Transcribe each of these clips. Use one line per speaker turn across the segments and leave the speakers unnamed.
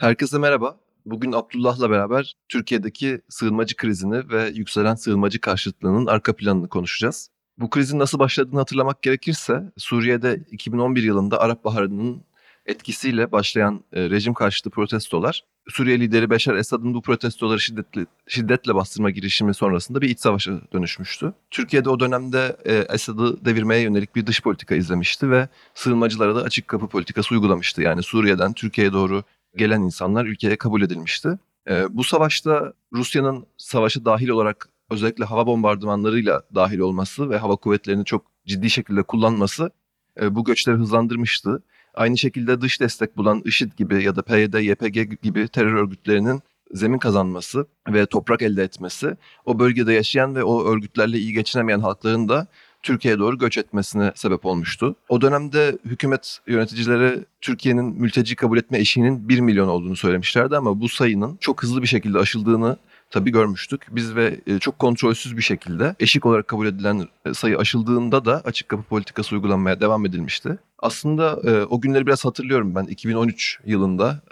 Herkese merhaba. Bugün Abdullah'la beraber Türkiye'deki sığınmacı krizini ve yükselen sığınmacı karşıtlığının arka planını konuşacağız. Bu krizin nasıl başladığını hatırlamak gerekirse Suriye'de 2011 yılında Arap Baharı'nın etkisiyle başlayan e, rejim karşıtı protestolar Suriye lideri Beşar Esad'ın bu protestoları şiddetli, şiddetle bastırma girişimi sonrasında bir iç savaşa dönüşmüştü. Türkiye'de o dönemde e, Esad'ı devirmeye yönelik bir dış politika izlemişti ve sığınmacılara da açık kapı politikası uygulamıştı. Yani Suriye'den Türkiye'ye doğru gelen insanlar ülkeye kabul edilmişti. E, bu savaşta Rusya'nın savaşa dahil olarak özellikle hava bombardımanlarıyla dahil olması ve hava kuvvetlerini çok ciddi şekilde kullanması e, bu göçleri hızlandırmıştı. Aynı şekilde dış destek bulan IŞİD gibi ya da PYD, YPG gibi terör örgütlerinin zemin kazanması ve toprak elde etmesi o bölgede yaşayan ve o örgütlerle iyi geçinemeyen halkların da Türkiye'ye doğru göç etmesine sebep olmuştu. O dönemde hükümet yöneticileri Türkiye'nin mülteci kabul etme eşiğinin 1 milyon olduğunu söylemişlerdi ama bu sayının çok hızlı bir şekilde aşıldığını tabii görmüştük. Biz ve e, çok kontrolsüz bir şekilde eşik olarak kabul edilen e, sayı aşıldığında da açık kapı politikası uygulanmaya devam edilmişti. Aslında e, o günleri biraz hatırlıyorum ben 2013 yılında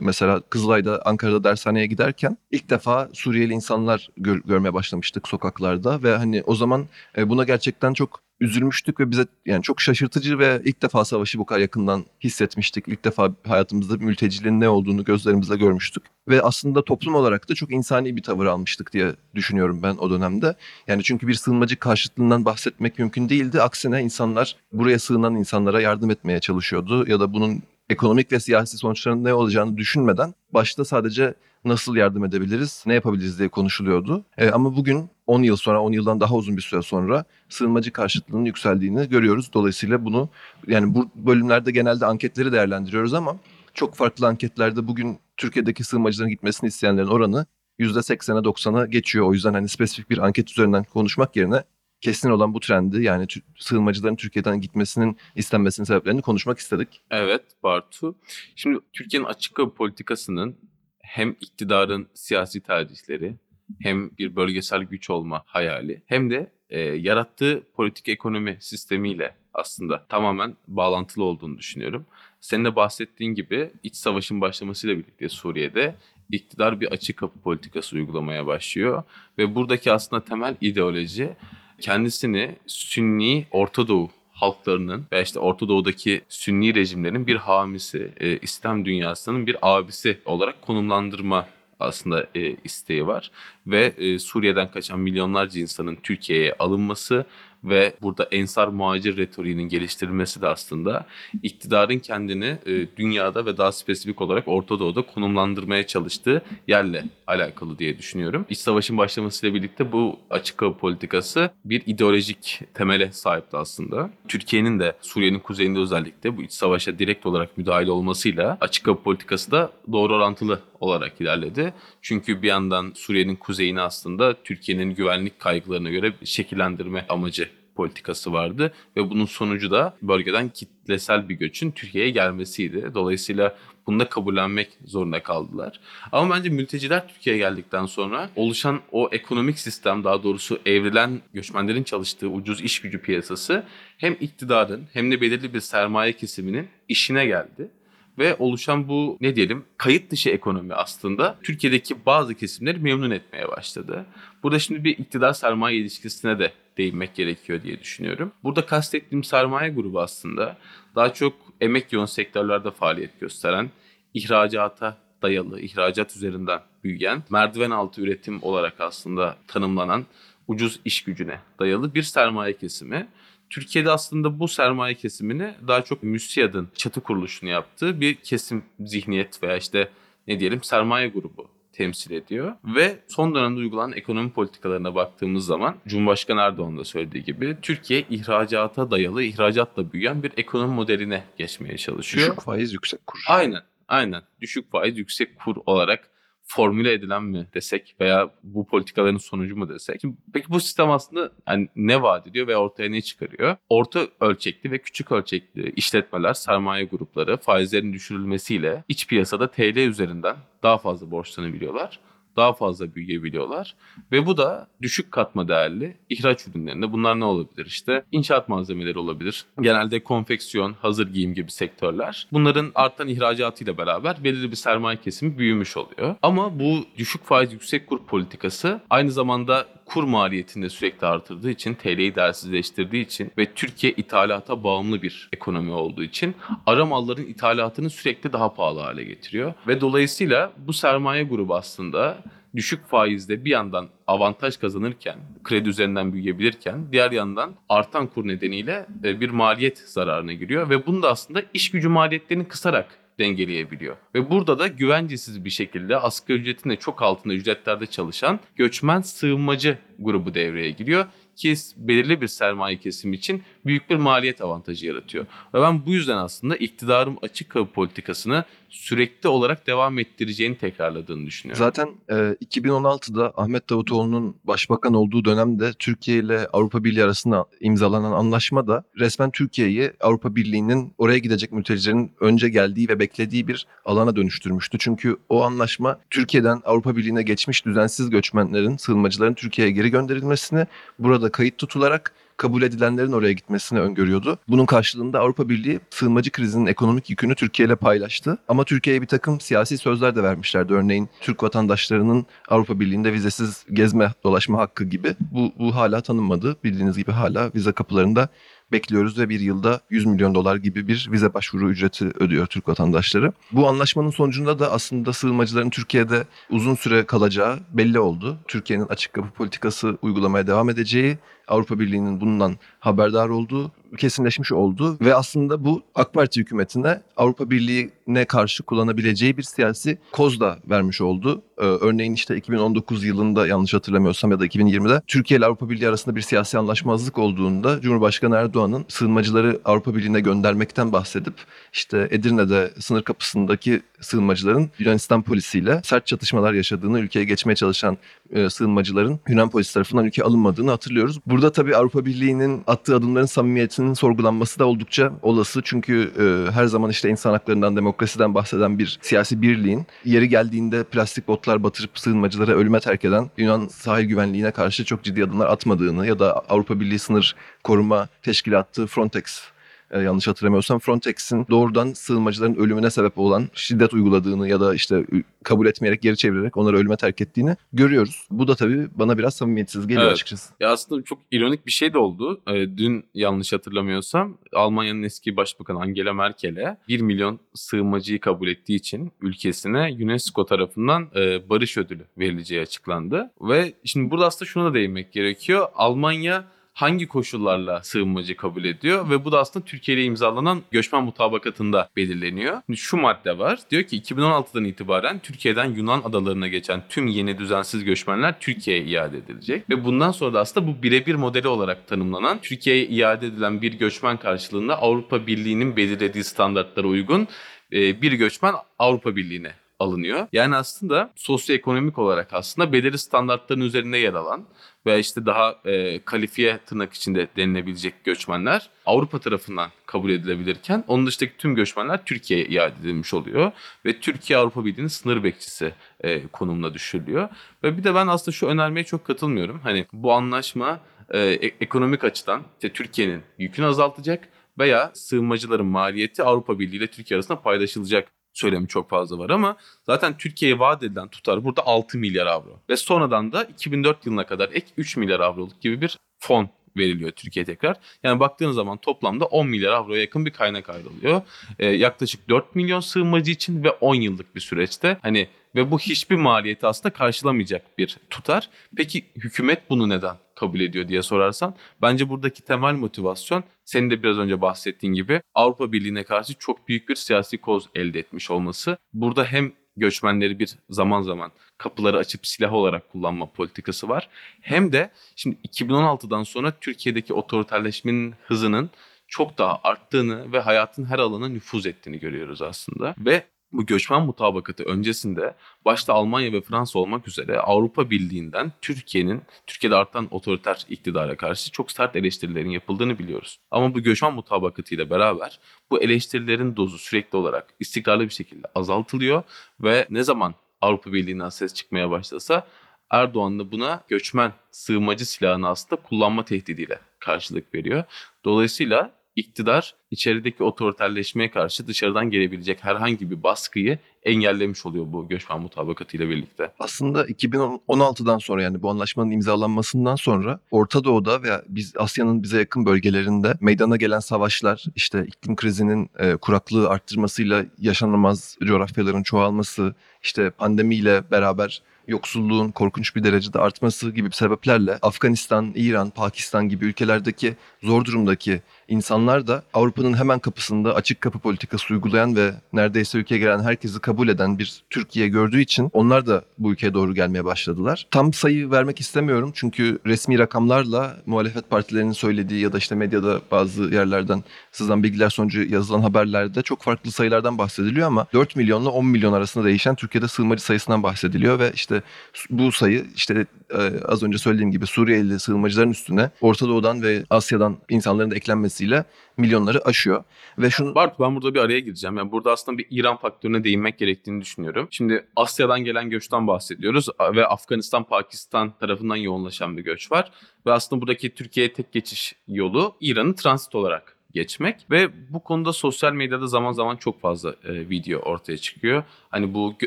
mesela Kızılay'da Ankara'da dershaneye giderken ilk defa Suriyeli insanlar gör, görmeye başlamıştık sokaklarda ve hani o zaman buna gerçekten çok üzülmüştük ve bize yani çok şaşırtıcı ve ilk defa savaşı bu kadar yakından hissetmiştik. İlk defa hayatımızda mülteciliğin ne olduğunu gözlerimizle görmüştük. Ve aslında toplum olarak da çok insani bir tavır almıştık diye düşünüyorum ben o dönemde. Yani çünkü bir sığınmacı karşıtlığından bahsetmek mümkün değildi. Aksine insanlar buraya sığınan insanlara yardım etmeye çalışıyordu ya da bunun ekonomik ve siyasi sonuçlarının ne olacağını düşünmeden başta sadece nasıl yardım edebiliriz, ne yapabiliriz diye konuşuluyordu. E, ama bugün 10 yıl sonra, 10 yıldan daha uzun bir süre sonra sığınmacı karşıtlığının yükseldiğini görüyoruz. Dolayısıyla bunu yani bu bölümlerde genelde anketleri değerlendiriyoruz ama çok farklı anketlerde bugün Türkiye'deki sığınmacıların gitmesini isteyenlerin oranı %80'e 90'a geçiyor. O yüzden hani spesifik bir anket üzerinden konuşmak yerine kesin olan bu trendi yani sığınmacıların Türkiye'den gitmesinin istenmesinin sebeplerini konuşmak istedik.
Evet Bartu. Şimdi Türkiye'nin açık kapı politikasının hem iktidarın siyasi tercihleri hem bir bölgesel güç olma hayali hem de e, yarattığı politik ekonomi sistemiyle aslında tamamen bağlantılı olduğunu düşünüyorum. Senin de bahsettiğin gibi iç savaşın başlamasıyla birlikte Suriye'de iktidar bir açık kapı politikası uygulamaya başlıyor ve buradaki aslında temel ideoloji kendisini Sünni Orta Doğu halklarının veya işte Orta Doğu'daki Sünni rejimlerin bir hamisi, e, İslam dünyasının bir abisi olarak konumlandırma aslında e, isteği var. Ve e, Suriye'den kaçan milyonlarca insanın Türkiye'ye alınması ve burada ensar muhacir retoriğinin geliştirilmesi de aslında iktidarın kendini e, dünyada ve daha spesifik olarak Orta Doğu'da konumlandırmaya çalıştığı yerle alakalı diye düşünüyorum. İç savaşın başlamasıyla birlikte bu açık kapı politikası bir ideolojik temele sahipti aslında. Türkiye'nin de Suriye'nin kuzeyinde özellikle bu iç savaşa direkt olarak müdahale olmasıyla açık kapı politikası da doğru orantılı olarak ilerledi. Çünkü bir yandan Suriye'nin kuzeyini aslında Türkiye'nin güvenlik kaygılarına göre şekillendirme amacı politikası vardı ve bunun sonucu da bölgeden kitlesel bir göçün Türkiye'ye gelmesiydi. Dolayısıyla bunu da kabullenmek zorunda kaldılar. Ama bence mülteciler Türkiye'ye geldikten sonra oluşan o ekonomik sistem daha doğrusu evrilen göçmenlerin çalıştığı ucuz iş gücü piyasası hem iktidarın hem de belirli bir sermaye kesiminin işine geldi ve oluşan bu ne diyelim kayıt dışı ekonomi aslında Türkiye'deki bazı kesimleri memnun etmeye başladı. Burada şimdi bir iktidar sermaye ilişkisine de değinmek gerekiyor diye düşünüyorum. Burada kastettiğim sermaye grubu aslında daha çok emek yoğun sektörlerde faaliyet gösteren, ihracata dayalı, ihracat üzerinden büyüyen, merdiven altı üretim olarak aslında tanımlanan ucuz iş gücüne dayalı bir sermaye kesimi. Türkiye'de aslında bu sermaye kesimini daha çok MÜSİAD'ın çatı kuruluşunu yaptığı bir kesim zihniyet veya işte ne diyelim sermaye grubu temsil ediyor. Ve son dönemde uygulanan ekonomi politikalarına baktığımız zaman Cumhurbaşkanı Erdoğan da söylediği gibi Türkiye ihracata dayalı, ihracatla büyüyen bir ekonomi modeline geçmeye çalışıyor.
Düşük faiz, yüksek kur.
Aynen. aynen düşük faiz yüksek kur olarak formüle edilen mi desek veya bu politikaların sonucu mu desek. Şimdi, peki bu sistem aslında yani ne vaat ediyor ve ortaya ne çıkarıyor? Orta ölçekli ve küçük ölçekli işletmeler, sermaye grupları faizlerin düşürülmesiyle iç piyasada TL üzerinden daha fazla borçlanabiliyorlar daha fazla büyüyebiliyorlar. Ve bu da düşük katma değerli ihraç ürünlerinde. Bunlar ne olabilir? İşte inşaat malzemeleri olabilir. Genelde konfeksiyon, hazır giyim gibi sektörler. Bunların artan ihracatıyla beraber belirli bir sermaye kesimi büyümüş oluyor. Ama bu düşük faiz yüksek kur politikası aynı zamanda kur maliyetini de sürekli artırdığı için, TL'yi değersizleştirdiği için ve Türkiye ithalata bağımlı bir ekonomi olduğu için ara malların ithalatını sürekli daha pahalı hale getiriyor. Ve dolayısıyla bu sermaye grubu aslında düşük faizde bir yandan avantaj kazanırken, kredi üzerinden büyüyebilirken diğer yandan artan kur nedeniyle e, bir maliyet zararına giriyor ve bunu da aslında iş gücü maliyetlerini kısarak dengeleyebiliyor. Ve burada da güvencesiz bir şekilde asgari ücretin de çok altında ücretlerde çalışan göçmen sığınmacı grubu devreye giriyor ki belirli bir sermaye kesimi için büyük bir maliyet avantajı yaratıyor. Ve ben bu yüzden aslında iktidarın açık kapı politikasını sürekli olarak devam ettireceğini tekrarladığını düşünüyorum.
Zaten e, 2016'da Ahmet Davutoğlu'nun başbakan olduğu dönemde Türkiye ile Avrupa Birliği arasında imzalanan anlaşma da resmen Türkiye'yi Avrupa Birliği'nin oraya gidecek mültecilerin önce geldiği ve beklediği bir alana dönüştürmüştü. Çünkü o anlaşma Türkiye'den Avrupa Birliği'ne geçmiş düzensiz göçmenlerin, sığınmacıların Türkiye'ye geri gönderilmesini, burada kayıt tutularak kabul edilenlerin oraya gitmesini öngörüyordu. Bunun karşılığında Avrupa Birliği sığınmacı krizinin ekonomik yükünü Türkiye ile paylaştı. Ama Türkiye'ye bir takım siyasi sözler de vermişlerdi. Örneğin Türk vatandaşlarının Avrupa Birliği'nde vizesiz gezme, dolaşma hakkı gibi. Bu, bu hala tanınmadı. Bildiğiniz gibi hala vize kapılarında bekliyoruz ve bir yılda 100 milyon dolar gibi bir vize başvuru ücreti ödüyor Türk vatandaşları. Bu anlaşmanın sonucunda da aslında sığınmacıların Türkiye'de uzun süre kalacağı belli oldu. Türkiye'nin açık kapı politikası uygulamaya devam edeceği, Avrupa Birliği'nin bundan haberdar olduğu kesinleşmiş oldu ve aslında bu AK Parti hükümetine Avrupa Birliği'ne karşı kullanabileceği bir siyasi koz da vermiş oldu. Ee, örneğin işte 2019 yılında yanlış hatırlamıyorsam ya da 2020'de Türkiye ile Avrupa Birliği arasında bir siyasi anlaşmazlık olduğunda Cumhurbaşkanı Erdoğan'ın sığınmacıları Avrupa Birliği'ne göndermekten bahsedip işte Edirne'de sınır kapısındaki sığınmacıların Yunanistan polisiyle sert çatışmalar yaşadığını, ülkeye geçmeye çalışan e, sığınmacıların Yunan polisi tarafından ülkeye alınmadığını hatırlıyoruz. Burada tabii Avrupa Birliği'nin attığı adımların samimiyetinin sorgulanması da oldukça olası. Çünkü e, her zaman işte insan haklarından, demokrasiden bahseden bir siyasi birliğin yeri geldiğinde plastik botlar batırıp sığınmacıları ölüme terk eden Yunan sahil güvenliğine karşı çok ciddi adımlar atmadığını ya da Avrupa Birliği Sınır Koruma Teşkilatı Frontex e, yanlış hatırlamıyorsam Frontex'in doğrudan sığınmacıların ölümüne sebep olan şiddet uyguladığını ya da işte kabul etmeyerek geri çevirerek onları ölüme terk ettiğini görüyoruz. Bu da tabii bana biraz samimiyetsiz geliyor
Evet.
açıkçası.
Ya aslında çok ironik bir şey de oldu. Ee, dün yanlış hatırlamıyorsam Almanya'nın eski başbakanı Angela Merkel'e 1 milyon sığınmacıyı kabul ettiği için ülkesine UNESCO tarafından e, barış ödülü verileceği açıklandı. Ve şimdi burada aslında şuna da değinmek gerekiyor. Almanya hangi koşullarla sığınmacı kabul ediyor ve bu da aslında Türkiye ile imzalanan göçmen mutabakatında belirleniyor. Şu madde var. Diyor ki 2016'dan itibaren Türkiye'den Yunan adalarına geçen tüm yeni düzensiz göçmenler Türkiye'ye iade edilecek. Ve bundan sonra da aslında bu birebir modeli olarak tanımlanan Türkiye'ye iade edilen bir göçmen karşılığında Avrupa Birliği'nin belirlediği standartlara uygun e, bir göçmen Avrupa Birliği'ne alınıyor. Yani aslında sosyoekonomik olarak aslında belirli standartların üzerinde yer alan ve işte daha e, kalifiye tırnak içinde denilebilecek göçmenler Avrupa tarafından kabul edilebilirken onun dışındaki tüm göçmenler Türkiye'ye iade edilmiş oluyor ve Türkiye Avrupa Birliği'nin sınır bekçisi e, konumuna düşürülüyor. Ve bir de ben aslında şu önermeye çok katılmıyorum. Hani bu anlaşma e, e- ekonomik açıdan işte Türkiye'nin yükünü azaltacak veya sığınmacıların maliyeti Avrupa Birliği ile Türkiye arasında paylaşılacak söylemi çok fazla var ama zaten Türkiye'ye vaat edilen tutar burada 6 milyar avro. Ve sonradan da 2004 yılına kadar ek 3 milyar avroluk gibi bir fon veriliyor Türkiye tekrar. Yani baktığın zaman toplamda 10 milyar avroya yakın bir kaynak ayrılıyor. Ee, yaklaşık 4 milyon sığınmacı için ve 10 yıllık bir süreçte hani ve bu hiçbir maliyeti aslında karşılamayacak bir tutar. Peki hükümet bunu neden kabul ediyor diye sorarsan bence buradaki temel motivasyon senin de biraz önce bahsettiğin gibi Avrupa Birliği'ne karşı çok büyük bir siyasi koz elde etmiş olması. Burada hem göçmenleri bir zaman zaman kapıları açıp silah olarak kullanma politikası var. Hem de şimdi 2016'dan sonra Türkiye'deki otoriterleşmenin hızının çok daha arttığını ve hayatın her alana nüfuz ettiğini görüyoruz aslında. Ve bu göçmen mutabakatı öncesinde başta Almanya ve Fransa olmak üzere Avrupa Birliği'nden Türkiye'nin Türkiye'de artan otoriter iktidara karşı çok sert eleştirilerin yapıldığını biliyoruz. Ama bu göçmen mutabakatı ile beraber bu eleştirilerin dozu sürekli olarak istikrarlı bir şekilde azaltılıyor ve ne zaman Avrupa Birliği'nden ses çıkmaya başlasa Erdoğan da buna göçmen sığınmacı silahını aslında kullanma tehdidiyle karşılık veriyor. Dolayısıyla iktidar içerideki otoriterleşmeye karşı dışarıdan gelebilecek herhangi bir baskıyı engellemiş oluyor bu göçmen mutabakatıyla birlikte.
Aslında 2016'dan sonra yani bu anlaşmanın imzalanmasından sonra Orta Doğu'da veya biz Asya'nın bize yakın bölgelerinde meydana gelen savaşlar, işte iklim krizinin e, kuraklığı arttırmasıyla yaşanamaz coğrafyaların çoğalması, işte pandemiyle beraber yoksulluğun korkunç bir derecede artması gibi sebeplerle Afganistan, İran, Pakistan gibi ülkelerdeki zor durumdaki insanlar da Avrupa'nın hemen kapısında açık kapı politikası uygulayan ve neredeyse ülkeye gelen herkesi kabul eden bir Türkiye gördüğü için onlar da bu ülkeye doğru gelmeye başladılar. Tam sayı vermek istemiyorum çünkü resmi rakamlarla muhalefet partilerinin söylediği ya da işte medyada bazı yerlerden sızan bilgiler sonucu yazılan haberlerde çok farklı sayılardan bahsediliyor ama 4 milyonla 10 milyon arasında değişen Türkiye'de sığınmacı sayısından bahsediliyor ve işte bu sayı işte e, az önce söylediğim gibi Suriyeli sığınmacıların üstüne Orta Doğu'dan ve Asya'dan insanların da eklenmesiyle milyonları aşıyor. Ve şunu
Bart ben burada bir araya gireceğim. Yani burada aslında bir İran faktörüne değinmek gerektiğini düşünüyorum. Şimdi Asya'dan gelen göçten bahsediyoruz ve Afganistan, Pakistan tarafından yoğunlaşan bir göç var. Ve aslında buradaki Türkiye'ye tek geçiş yolu İran'ın transit olarak geçmek ve bu konuda sosyal medyada zaman zaman çok fazla e, video ortaya çıkıyor. Hani bu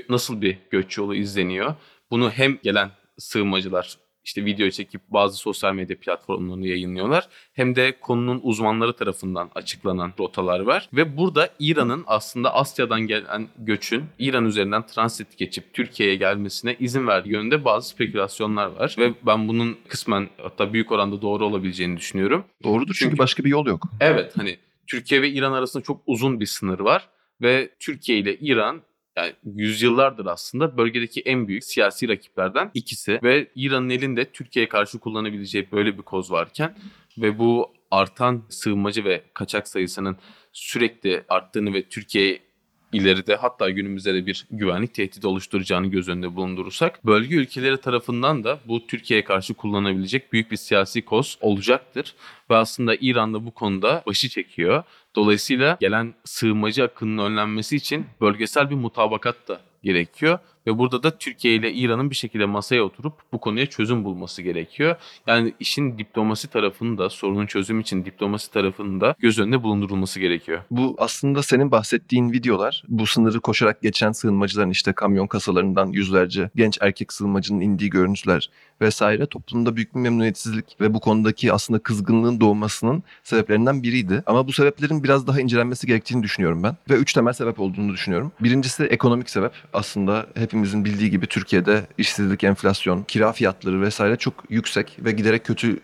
nasıl bir göç yolu izleniyor? Bunu hem gelen sığınmacılar işte video çekip bazı sosyal medya platformlarını yayınlıyorlar. Hem de konunun uzmanları tarafından açıklanan rotalar var. Ve burada İran'ın aslında Asya'dan gelen göçün İran üzerinden transit geçip Türkiye'ye gelmesine izin verdiği yönünde bazı spekülasyonlar var. Ve ben bunun kısmen hatta büyük oranda doğru olabileceğini düşünüyorum.
doğrudur çünkü
Çünkü-
başka bir yol yok.
Evet hani Türkiye ve İran arasında çok uzun bir sınır var ve Türkiye ile İran yani yüzyıllardır aslında bölgedeki en büyük siyasi rakiplerden ikisi ve İran'ın elinde Türkiye'ye karşı kullanabileceği böyle bir koz varken ve bu artan sığınmacı ve kaçak sayısının sürekli arttığını ve Türkiye ileride hatta günümüzde de bir güvenlik tehdidi oluşturacağını göz önünde bulundurursak bölge ülkeleri tarafından da bu Türkiye'ye karşı kullanabilecek büyük bir siyasi koz olacaktır. Ve aslında İran da bu konuda başı çekiyor. Dolayısıyla gelen sığınmacı akınının önlenmesi için bölgesel bir mutabakat da gerekiyor. Ve burada da Türkiye ile İran'ın bir şekilde masaya oturup bu konuya çözüm bulması gerekiyor. Yani işin diplomasi tarafını da sorunun çözüm için diplomasi tarafını da göz önünde bulundurulması gerekiyor.
Bu aslında senin bahsettiğin videolar bu sınırı koşarak geçen sığınmacıların işte kamyon kasalarından yüzlerce genç erkek sığınmacının indiği görüntüler vesaire toplumda büyük bir memnuniyetsizlik ve bu konudaki aslında kızgınlığın doğmasının sebeplerinden biriydi. Ama bu sebeplerin biraz daha incelenmesi gerektiğini düşünüyorum ben ve üç temel sebep olduğunu düşünüyorum. Birincisi ekonomik sebep. Aslında hepimizin bildiği gibi Türkiye'de işsizlik, enflasyon, kira fiyatları vesaire çok yüksek ve giderek kötü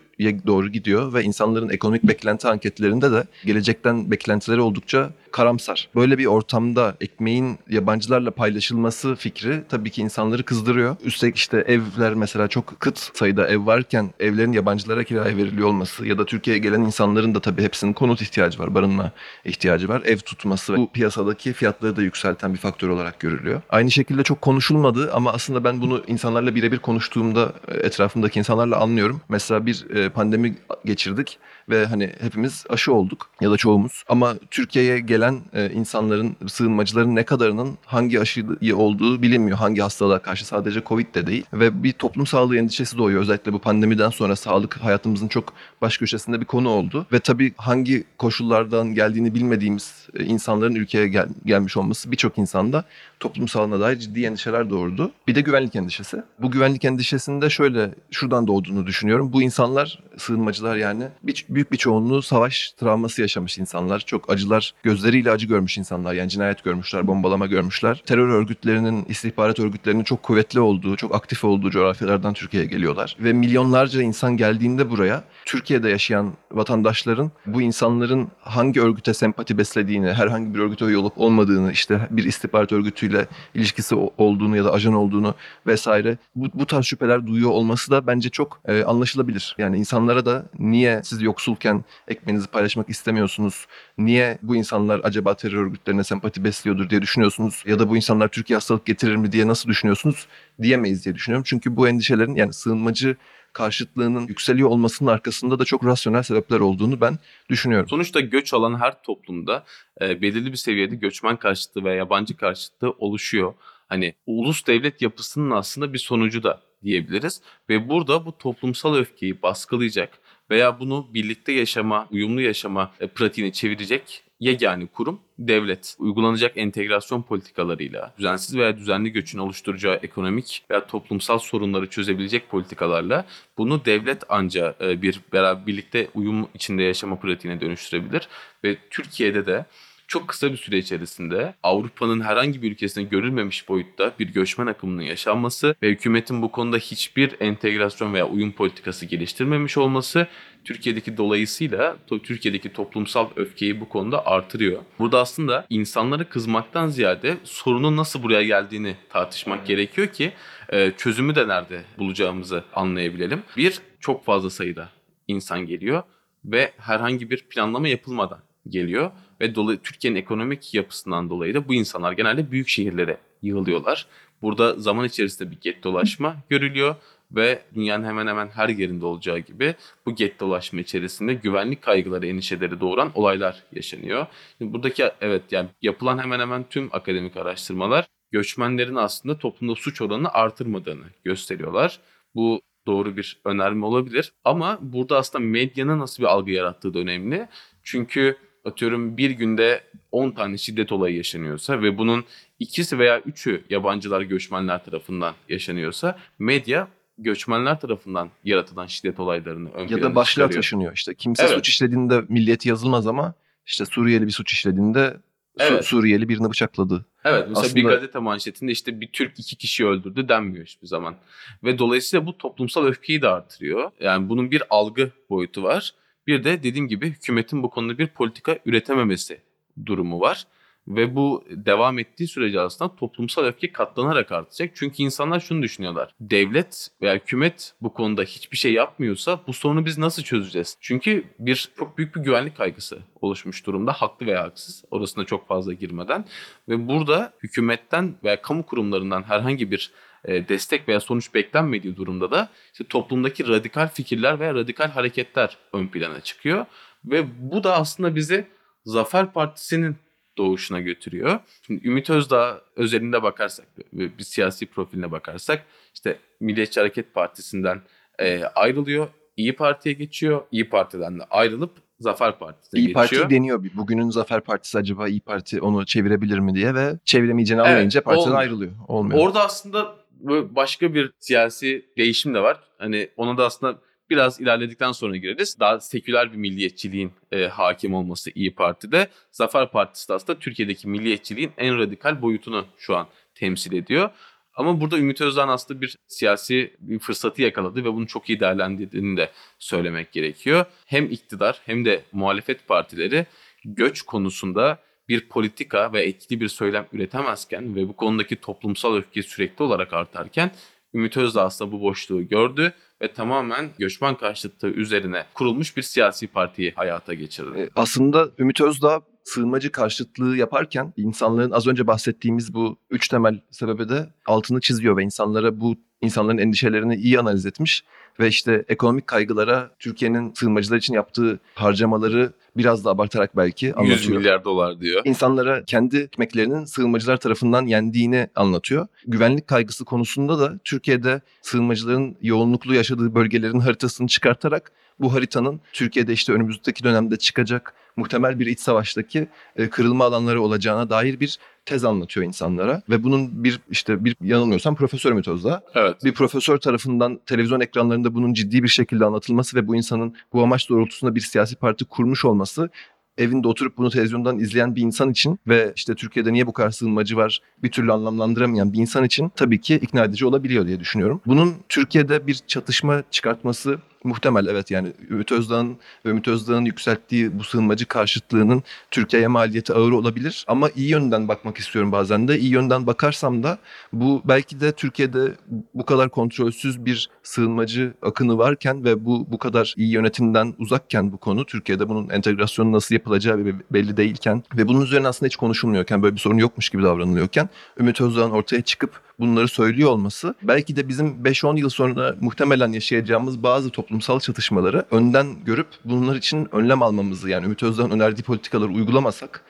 doğru gidiyor ve insanların ekonomik beklenti anketlerinde de gelecekten beklentileri oldukça karamsar. Böyle bir ortamda ekmeğin yabancılarla paylaşılması fikri tabii ki insanları kızdırıyor. Üstelik işte evler mesela çok kıt sayıda ev varken evlerin yabancılara kiraya veriliyor olması ya da Türkiye'ye gelen insanların da tabii hepsinin konut ihtiyacı var, barınma ihtiyacı var. Ev tutması ve bu piyasadaki fiyatları da yükselten bir faktör olarak görülüyor. Aynı şekilde çok konuşulmadı ama aslında ben bunu insanlarla birebir konuştuğumda e, etrafımdaki insanlarla anlıyorum. Mesela bir e, pandemi geçirdik ve hani hepimiz aşı olduk ya da çoğumuz. Ama Türkiye'ye gelen e, insanların, sığınmacıların ne kadarının hangi aşıyı olduğu bilinmiyor. Hangi hastalığa karşı sadece Covid de değil. Ve bir toplum sağlığı endişesi doğuyor. Özellikle bu pandemiden sonra sağlık hayatımızın çok baş köşesinde bir konu oldu. Ve tabii hangi koşullardan geldiğini bilmediğimiz e, insanların ülkeye gel- gelmiş olması birçok insanda toplum sağlığına dair ciddi endişeler doğurdu. Bir de güvenlik endişesi. Bu güvenlik endişesinde şöyle şuradan doğduğunu düşünüyorum. Bu insanlar, sığınmacılar yani bir, büyük bir çoğunluğu savaş travması yaşamış insanlar. Çok acılar, gözleriyle acı görmüş insanlar. Yani cinayet görmüşler, bombalama görmüşler. Terör örgütlerinin, istihbarat örgütlerinin çok kuvvetli olduğu, çok aktif olduğu coğrafyalardan Türkiye'ye geliyorlar. Ve milyonlarca insan geldiğinde buraya Türkiye'de yaşayan vatandaşların bu insanların hangi örgüte sempati beslediğini, herhangi bir örgüte üye olup olmadığını, işte bir istihbarat örgütüyle ilişkisi olduğunu ya da ajan olduğunu vesaire bu, bu tarz şüpheler duyuyor olması da bence çok e, anlaşılabilir. Yani insanlara da niye siz yoksulken ekmeğinizi paylaşmak istemiyorsunuz? Niye bu insanlar acaba terör örgütlerine sempati besliyordur diye düşünüyorsunuz? Ya da bu insanlar Türkiye hastalık getirir mi diye nasıl düşünüyorsunuz? Diyemeyiz diye düşünüyorum. Çünkü bu endişelerin yani sığınmacı karşıtlığının yükseliyor olmasının arkasında da çok rasyonel sebepler olduğunu ben düşünüyorum.
Sonuçta göç alan her toplumda e, belirli bir seviyede göçmen karşıtlığı veya yabancı karşıtlığı oluşuyor. Hani ulus devlet yapısının aslında bir sonucu da diyebiliriz. Ve burada bu toplumsal öfkeyi baskılayacak veya bunu birlikte yaşama, uyumlu yaşama e, pratiğini çevirecek yegane kurum devlet. Uygulanacak entegrasyon politikalarıyla, düzensiz veya düzenli göçün oluşturacağı ekonomik veya toplumsal sorunları çözebilecek politikalarla bunu devlet anca e, bir beraber birlikte uyum içinde yaşama pratiğine dönüştürebilir ve Türkiye'de de çok kısa bir süre içerisinde Avrupa'nın herhangi bir ülkesinde görülmemiş boyutta bir göçmen akımının yaşanması ve hükümetin bu konuda hiçbir entegrasyon veya uyum politikası geliştirmemiş olması Türkiye'deki dolayısıyla Türkiye'deki toplumsal öfkeyi bu konuda artırıyor. Burada aslında insanları kızmaktan ziyade sorunun nasıl buraya geldiğini tartışmak gerekiyor ki e, çözümü de nerede bulacağımızı anlayabilelim. Bir, çok fazla sayıda insan geliyor ve herhangi bir planlama yapılmadan geliyor ve dolayı Türkiye'nin ekonomik yapısından dolayı da bu insanlar genelde büyük şehirlere yığılıyorlar. Burada zaman içerisinde bir gettolaşma görülüyor ve dünyanın hemen hemen her yerinde olacağı gibi bu gettolaşma içerisinde güvenlik kaygıları, endişeleri doğuran olaylar yaşanıyor. Şimdi buradaki evet yani yapılan hemen hemen tüm akademik araştırmalar göçmenlerin aslında toplumda suç oranını artırmadığını gösteriyorlar. Bu doğru bir önerme olabilir. Ama burada aslında medyanın nasıl bir algı yarattığı da önemli. Çünkü atıyorum bir günde 10 tane şiddet olayı yaşanıyorsa ve bunun ikisi veya üçü yabancılar göçmenler tarafından yaşanıyorsa medya göçmenler tarafından yaratılan şiddet olaylarını ön
Ya da başlığa
çıkarıyor.
taşınıyor işte. Kimse
Evet.
suç işlediğinde milliyeti yazılmaz ama işte Suriyeli bir suç işlediğinde
Evet.
Suriyeli birini bıçakladı.
Evet mesela bir
Aslında-
gazete manşetinde işte bir Türk iki kişiyi öldürdü denmiyor hiçbir zaman. Ve dolayısıyla bu toplumsal öfkeyi de artırıyor. Yani bunun bir algı boyutu var. Bir de dediğim gibi hükümetin bu konuda bir politika üretememesi durumu var. Ve bu devam ettiği sürece aslında toplumsal öfke katlanarak artacak. Çünkü insanlar şunu düşünüyorlar. Devlet veya hükümet bu konuda hiçbir şey yapmıyorsa bu sorunu biz nasıl çözeceğiz? Çünkü bir çok büyük bir güvenlik kaygısı oluşmuş durumda. Haklı veya haksız. Orasına çok fazla girmeden. Ve burada hükümetten veya kamu kurumlarından herhangi bir destek veya sonuç beklenmediği durumda da işte toplumdaki radikal fikirler veya radikal hareketler ön plana çıkıyor. Ve bu da aslında bizi Zafer Partisi'nin doğuşuna götürüyor. Şimdi Ümit Özdağ özelinde bakarsak, bir siyasi profiline bakarsak işte Milliyetçi Hareket Partisi'nden e, ayrılıyor. İyi Parti'ye geçiyor. İyi Parti'den de ayrılıp Zafer Partisi'ne
İyi
geçiyor.
Parti deniyor bir. Bugünün Zafer Partisi acaba İyi Parti onu çevirebilir mi diye ve çeviremeyeceğini
Evet,
anlayınca partiden
olmuyor.
ayrılıyor. Olmuyor.
Orada aslında böyle başka bir siyasi değişim de var. Hani ona da aslında biraz ilerledikten sonra gireriz. Daha seküler bir milliyetçiliğin e, hakim olması İyi Parti'de. Zafer Partisi de aslında Türkiye'deki milliyetçiliğin en radikal boyutunu şu an temsil ediyor. Ama burada Ümit Özdağ'ın aslında bir siyasi bir fırsatı yakaladı ve bunu çok iyi değerlendirdiğini de söylemek gerekiyor. Hem iktidar hem de muhalefet partileri göç konusunda bir politika ve etkili bir söylem üretemezken ve bu konudaki toplumsal öfke sürekli olarak artarken Ümit Özdağ aslında bu boşluğu gördü ve tamamen göçmen karşıtlığı üzerine kurulmuş bir siyasi partiyi hayata geçirdi.
E, Aslında Ümit Özdağ sığınmacı karşıtlığı yaparken insanların az önce bahsettiğimiz bu üç temel sebebe de altını çiziyor ve insanlara bu insanların endişelerini iyi analiz etmiş ve işte ekonomik kaygılara Türkiye'nin sığınmacılar için yaptığı harcamaları biraz da abartarak belki
100
anlatıyor.
milyar dolar diyor.
İnsanlara kendi ekmeklerinin sığınmacılar tarafından yendiğini anlatıyor. Güvenlik kaygısı konusunda da Türkiye'de sığınmacıların yoğunluklu yaşadığı bölgelerin haritasını çıkartarak bu haritanın Türkiye'de işte önümüzdeki dönemde çıkacak muhtemel bir iç savaştaki e, kırılma alanları olacağına dair bir tez anlatıyor insanlara ve bunun bir işte bir yanılmıyorsam Profesör Ümit Özdağ
Evet.
bir profesör tarafından televizyon ekranlarında bunun ciddi bir şekilde anlatılması ve bu insanın bu amaç doğrultusunda bir siyasi parti kurmuş olması evinde oturup bunu televizyondan izleyen bir insan için ve işte Türkiye'de niye bu kadar sığınmacı var bir türlü anlamlandıramayan bir insan için tabii ki ikna edici olabiliyor diye düşünüyorum. Bunun Türkiye'de bir çatışma çıkartması muhtemel evet yani Ümit Özdağ'ın ve Ümit Özdağ'ın yükselttiği bu sığınmacı karşıtlığının Türkiye'ye maliyeti ağır olabilir. Ama iyi yönden bakmak istiyorum bazen de. İyi yönden bakarsam da bu belki de Türkiye'de bu kadar kontrolsüz bir sığınmacı akını varken ve bu bu kadar iyi yönetimden uzakken bu konu Türkiye'de bunun entegrasyonu nasıl yapılacağı be- belli değilken ve bunun üzerine aslında hiç konuşulmuyorken böyle bir sorun yokmuş gibi davranılıyorken Ümit Özdağ'ın ortaya çıkıp bunları söylüyor olması belki de bizim 5-10 yıl sonra muhtemelen yaşayacağımız bazı toplumsal çatışmaları önden görüp bunlar için önlem almamızı yani Ümit Özdağ'ın önerdiği politikaları uygulamasak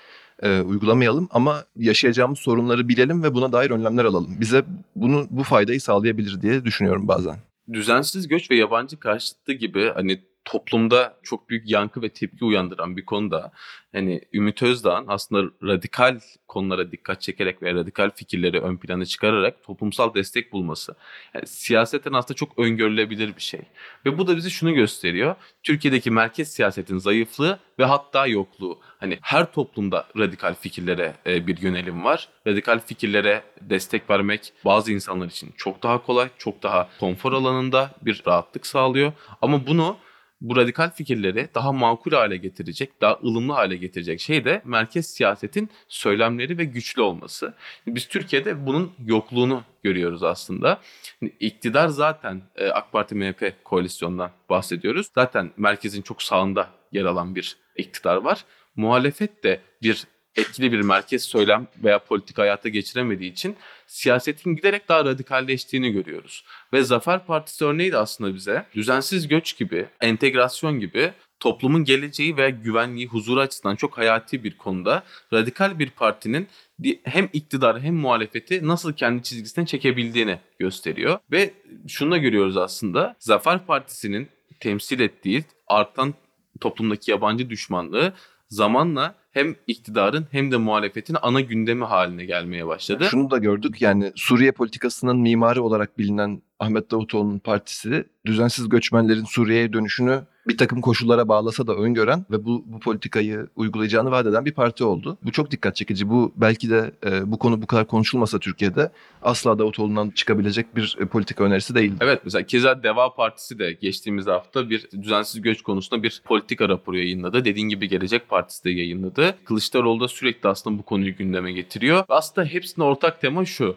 e, uygulamayalım ama yaşayacağımız sorunları bilelim ve buna dair önlemler alalım. Bize bunu bu faydayı sağlayabilir diye düşünüyorum bazen.
düzensiz göç ve yabancı karşıtlığı gibi hani toplumda çok büyük yankı ve tepki uyandıran bir konuda hani Ümit Özdağ'ın aslında radikal konulara dikkat çekerek ve radikal fikirleri ön plana çıkararak toplumsal destek bulması. Yani siyaseten aslında çok öngörülebilir bir şey. Ve bu da bize şunu gösteriyor. Türkiye'deki merkez siyasetin zayıflığı ve hatta yokluğu. Hani her toplumda radikal fikirlere e, bir yönelim var. Radikal fikirlere destek vermek bazı insanlar için çok daha kolay, çok daha konfor alanında bir rahatlık sağlıyor. Ama bunu bu radikal fikirleri daha makul hale getirecek, daha ılımlı hale getirecek şey de merkez siyasetin söylemleri ve güçlü olması. Biz Türkiye'de bunun yokluğunu görüyoruz aslında. İktidar zaten e, AK Parti MHP koalisyondan bahsediyoruz. Zaten merkezin çok sağında yer alan bir iktidar var. Muhalefet de bir etkili bir merkez söylem veya politika hayata geçiremediği için siyasetin giderek daha radikalleştiğini görüyoruz. Ve Zafer Partisi örneği de aslında bize düzensiz göç gibi, entegrasyon gibi toplumun geleceği ve güvenliği, huzuru açısından çok hayati bir konuda radikal bir partinin hem iktidar hem muhalefeti nasıl kendi çizgisine çekebildiğini gösteriyor. Ve şunu da görüyoruz aslında Zafer Partisi'nin temsil ettiği artan toplumdaki yabancı düşmanlığı zamanla hem iktidarın hem de muhalefetin ana gündemi haline gelmeye başladı.
Şunu da gördük yani Suriye politikasının mimarı olarak bilinen Ahmet Davutoğlu'nun partisi düzensiz göçmenlerin Suriye'ye dönüşünü bir takım koşullara bağlasa da öngören ve bu, bu politikayı uygulayacağını vaat eden bir parti oldu. Bu çok dikkat çekici. Bu belki de e, bu konu bu kadar konuşulmasa Türkiye'de asla Davutoğlu'ndan çıkabilecek bir e, politika önerisi değildi.
Evet mesela keza Deva Partisi de geçtiğimiz hafta bir düzensiz göç konusunda bir politika raporu yayınladı. Dediğin gibi Gelecek Partisi de yayınladı. Kılıçdaroğlu da sürekli aslında bu konuyu gündeme getiriyor. Aslında hepsinin ortak tema şu.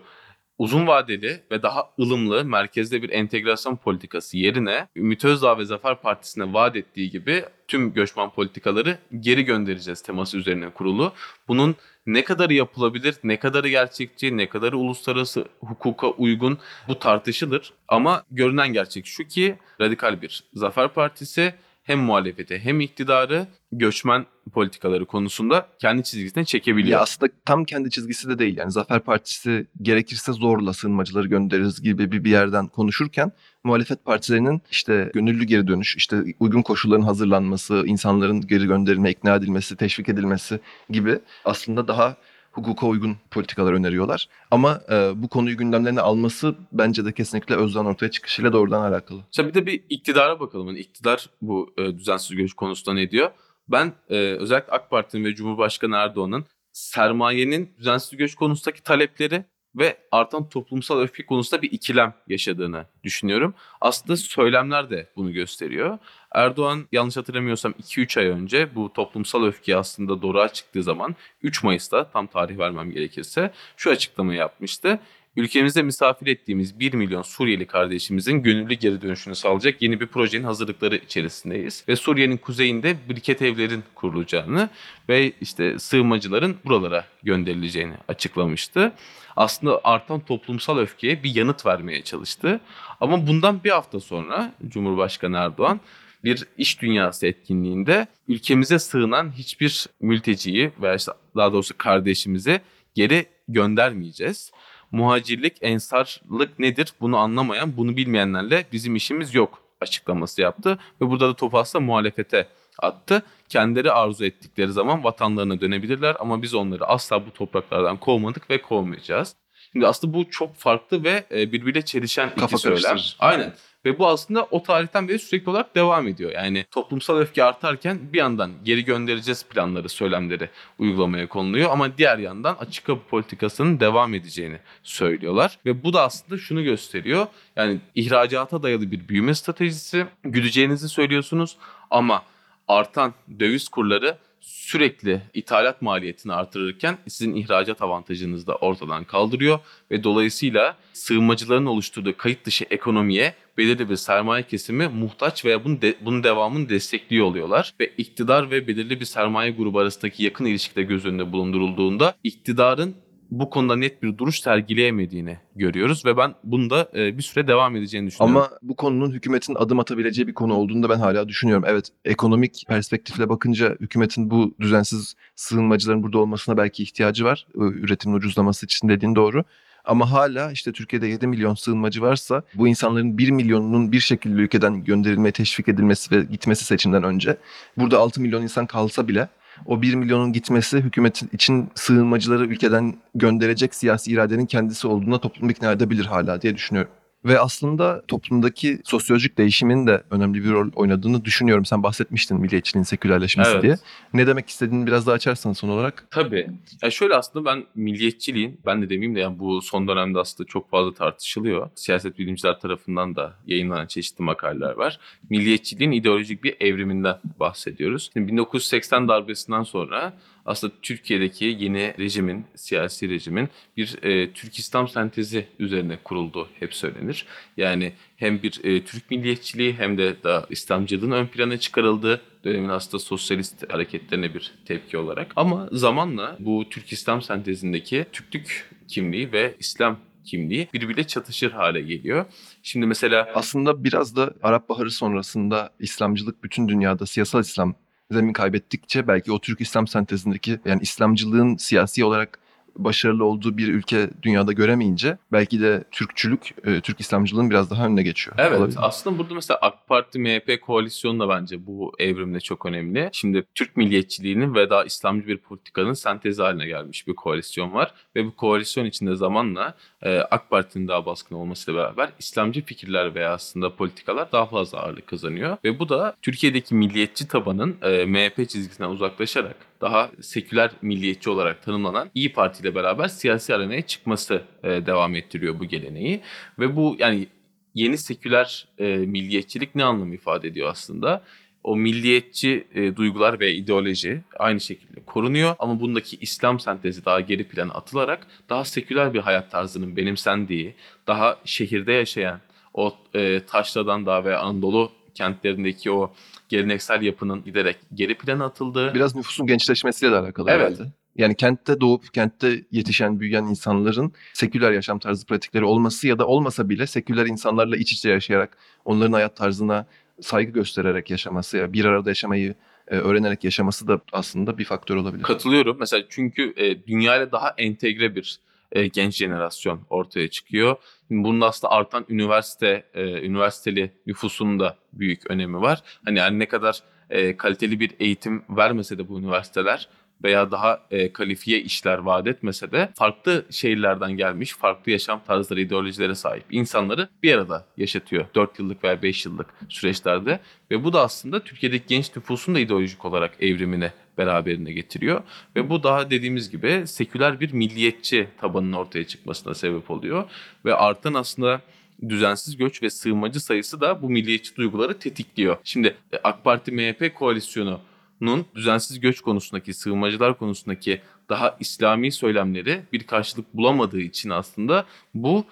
Uzun vadeli ve daha ılımlı merkezde bir entegrasyon politikası yerine Ümit Özdağ ve Zafer Partisi'ne vaat ettiği gibi tüm göçmen politikaları geri göndereceğiz teması üzerine kurulu. Bunun ne kadarı yapılabilir, ne kadarı gerçekçi, ne kadarı uluslararası hukuka uygun bu tartışılır. Ama görünen gerçek şu ki radikal bir Zafer Partisi hem muhalefeti hem iktidarı göçmen politikaları konusunda kendi çizgisine çekebiliyor.
Ya aslında tam kendi çizgisi de değil. Yani Zafer Partisi gerekirse zorla sığınmacıları göndeririz gibi bir, bir yerden konuşurken muhalefet partilerinin işte gönüllü geri dönüş, işte uygun koşulların hazırlanması, insanların geri gönderilme, ikna edilmesi, teşvik edilmesi gibi aslında daha hukuka uygun politikalar öneriyorlar. Ama e, bu konuyu gündemlerine alması bence de kesinlikle Özden ortaya çıkışıyla doğrudan alakalı.
İşte bir de bir iktidara bakalım. Yani iktidar bu e, düzensiz göç konusunda ne diyor? Ben e, özellikle AK Parti'nin ve Cumhurbaşkanı Erdoğan'ın sermayenin düzensiz göç konusundaki talepleri ve artan toplumsal öfke konusunda bir ikilem yaşadığını düşünüyorum. Aslında söylemler de bunu gösteriyor. Erdoğan yanlış hatırlamıyorsam 2-3 ay önce bu toplumsal öfke aslında doğruğa çıktığı zaman 3 Mayıs'ta tam tarih vermem gerekirse şu açıklamayı yapmıştı. Ülkemizde misafir ettiğimiz 1 milyon Suriyeli kardeşimizin gönüllü geri dönüşünü sağlayacak yeni bir projenin hazırlıkları içerisindeyiz. Ve Suriye'nin kuzeyinde biriket evlerin kurulacağını ve işte sığınmacıların buralara gönderileceğini açıklamıştı. Aslında artan toplumsal öfkeye bir yanıt vermeye çalıştı. Ama bundan bir hafta sonra Cumhurbaşkanı Erdoğan bir iş dünyası etkinliğinde ülkemize sığınan hiçbir mülteciyi veya işte daha doğrusu kardeşimizi geri göndermeyeceğiz. Muhacirlik, ensarlık nedir bunu anlamayan, bunu bilmeyenlerle bizim işimiz yok açıklaması yaptı. Ve burada da topu aslında muhalefete attı. Kendileri arzu ettikleri zaman vatanlarına dönebilirler ama biz onları asla bu topraklardan kovmadık ve kovmayacağız. Şimdi aslında bu çok farklı ve e, birbiriyle çelişen iki
Kafa
söylem.
karıştırıcı.
Aynen. Ve bu aslında o tarihten beri sürekli olarak devam ediyor. Yani toplumsal öfke artarken bir yandan geri göndereceğiz planları, söylemleri uygulamaya konuluyor. Ama diğer yandan açık kapı politikasının devam edeceğini söylüyorlar. Ve bu da aslında şunu gösteriyor. Yani ihracata dayalı bir büyüme stratejisi. Güdeceğinizi söylüyorsunuz ama artan döviz kurları sürekli ithalat maliyetini artırırken sizin ihracat avantajınızı da ortadan kaldırıyor ve dolayısıyla sığınmacıların oluşturduğu kayıt dışı ekonomiye belirli bir sermaye kesimi muhtaç veya bunun, de, bunun devamını destekliyor oluyorlar. Ve iktidar ve belirli bir sermaye grubu arasındaki yakın ilişkide göz önünde bulundurulduğunda iktidarın bu konuda net bir duruş sergileyemediğini görüyoruz ve ben bunda e, bir süre devam edeceğini düşünüyorum.
Ama bu konunun hükümetin adım atabileceği bir konu olduğunu da ben hala düşünüyorum. Evet ekonomik perspektifle bakınca hükümetin bu düzensiz sığınmacıların burada olmasına belki ihtiyacı var. Üretimin ucuzlaması için dediğin doğru. Ama hala işte Türkiye'de 7 milyon sığınmacı varsa bu insanların 1 milyonunun bir şekilde ülkeden gönderilmeye teşvik edilmesi ve gitmesi seçimden önce burada 6 milyon insan kalsa bile o 1 milyonun gitmesi hükümetin için sığınmacıları ülkeden gönderecek siyasi iradenin kendisi olduğuna toplumu ikna edebilir hala diye düşünüyorum. Ve aslında toplumdaki sosyolojik değişimin de önemli bir rol oynadığını düşünüyorum. Sen bahsetmiştin milliyetçiliğin sekülerleşmesi
Evet.
diye. Ne demek istediğini biraz daha açarsan son olarak.
Tabii. Ya şöyle aslında ben milliyetçiliğin, ben de demeyeyim de yani bu son dönemde aslında çok fazla tartışılıyor. Siyaset bilimciler tarafından da yayınlanan çeşitli makaleler var. Milliyetçiliğin ideolojik bir evriminden bahsediyoruz. Şimdi 1980 darbesinden sonra aslında Türkiye'deki yeni rejimin, siyasi rejimin bir e, Türk İslam sentezi üzerine kurulduğu hep söylenir. Yani hem bir e, Türk milliyetçiliği hem de da İslamcılığın ön plana çıkarıldığı dönemin aslında sosyalist hareketlerine bir tepki olarak. Ama zamanla bu Türk İslam sentezindeki Türklük kimliği ve İslam kimliği birbiriyle çatışır hale geliyor. Şimdi mesela
Aslında biraz da Arap Baharı sonrasında İslamcılık bütün dünyada siyasal İslam zemin kaybettikçe belki o Türk İslam sentezindeki yani İslamcılığın siyasi olarak başarılı olduğu bir ülke dünyada göremeyince belki de Türkçülük, e, Türk İslamcılığın biraz daha önüne geçiyor.
Evet
Olabilir.
aslında burada mesela AK Parti MHP koalisyonu da bence bu evrimde çok önemli. Şimdi Türk milliyetçiliğinin ve daha İslamcı bir politikanın sentezi haline gelmiş bir koalisyon var. Ve bu koalisyon içinde zamanla e, AK Parti'nin daha baskın olmasıyla beraber İslamcı fikirler veya aslında politikalar daha fazla ağırlık kazanıyor. Ve bu da Türkiye'deki milliyetçi tabanın e, MHP çizgisinden uzaklaşarak daha seküler milliyetçi olarak tanımlanan İyi Parti ile beraber siyasi arenaya çıkması e, devam ettiriyor bu geleneği. Ve bu yani yeni seküler e, milliyetçilik ne anlam ifade ediyor aslında? O milliyetçi e, duygular ve ideoloji aynı şekilde korunuyor ama bundaki İslam sentezi daha geri plana atılarak daha seküler bir hayat tarzının benimsendiği, daha şehirde yaşayan o e, Taşra'dan daha ve Anadolu kentlerindeki o geleneksel yapının giderek geri plana atıldığı.
Biraz nüfusun gençleşmesiyle de alakalı
Evet.
herhalde. Yani kentte doğup kentte yetişen, büyüyen insanların seküler yaşam tarzı pratikleri olması ya da olmasa bile seküler insanlarla iç içe yaşayarak onların hayat tarzına saygı göstererek yaşaması ya bir arada yaşamayı e, öğrenerek yaşaması da aslında bir faktör olabilir.
Katılıyorum. Mesela çünkü e, dünyayla daha entegre bir e, genç jenerasyon ortaya çıkıyor. Şimdi Bunun aslında artan üniversite, e, üniversiteli nüfusunun da büyük önemi var. Hani her ne kadar e, kaliteli bir eğitim vermese de bu üniversiteler veya daha e, kalifiye işler vaat etmese de farklı şehirlerden gelmiş, farklı yaşam tarzları, ideolojilere sahip insanları bir arada yaşatıyor. 4 yıllık veya 5 yıllık süreçlerde. Ve bu da aslında Türkiye'deki genç nüfusun da ideolojik olarak evrimine beraberinde getiriyor. Ve bu daha dediğimiz gibi seküler bir milliyetçi tabanın ortaya çıkmasına sebep oluyor. Ve artan aslında düzensiz göç ve sığınmacı sayısı da bu milliyetçi duyguları tetikliyor. Şimdi e, AK Parti MHP koalisyonunun düzensiz göç konusundaki, sığınmacılar konusundaki daha İslami söylemleri bir karşılık bulamadığı için aslında bu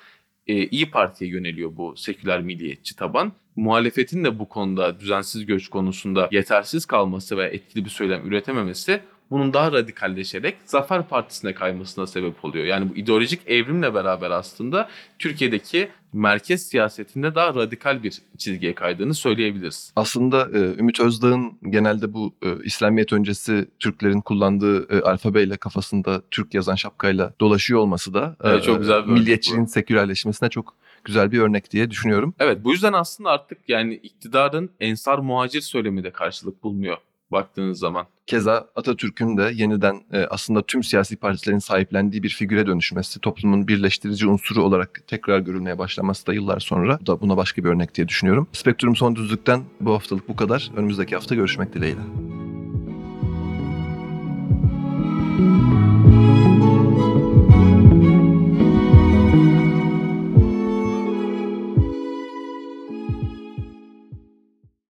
e, İyi Parti'ye yöneliyor bu seküler milliyetçi taban. Muhalefetin de bu konuda düzensiz göç konusunda yetersiz kalması ve etkili bir söylem üretememesi bunun daha radikalleşerek Zafer Partisi'ne kaymasına sebep oluyor. Yani bu ideolojik evrimle beraber aslında Türkiye'deki merkez siyasetinde daha radikal bir çizgiye kaydığını söyleyebiliriz.
Aslında e, Ümit Özdağ'ın genelde bu e, İslamiyet öncesi Türklerin kullandığı e, alfabeyle kafasında Türk yazan şapkayla dolaşıyor olması da e,
Evet, çok güzel bir
milliyetçiliğin sekülerleşmesine çok güzel bir örnek diye düşünüyorum.
Evet bu yüzden aslında artık yani iktidarın ensar muhacir söylemi de karşılık bulmuyor baktığınız zaman.
Keza Atatürk'ün de yeniden e, aslında tüm siyasi partilerin sahiplendiği bir figüre dönüşmesi, toplumun birleştirici unsuru olarak tekrar görülmeye başlaması da yıllar sonra. Da buna başka bir örnek diye düşünüyorum. Spektrum Son Düzlük'ten bu haftalık bu kadar. Önümüzdeki hafta görüşmek dileğiyle. Müzik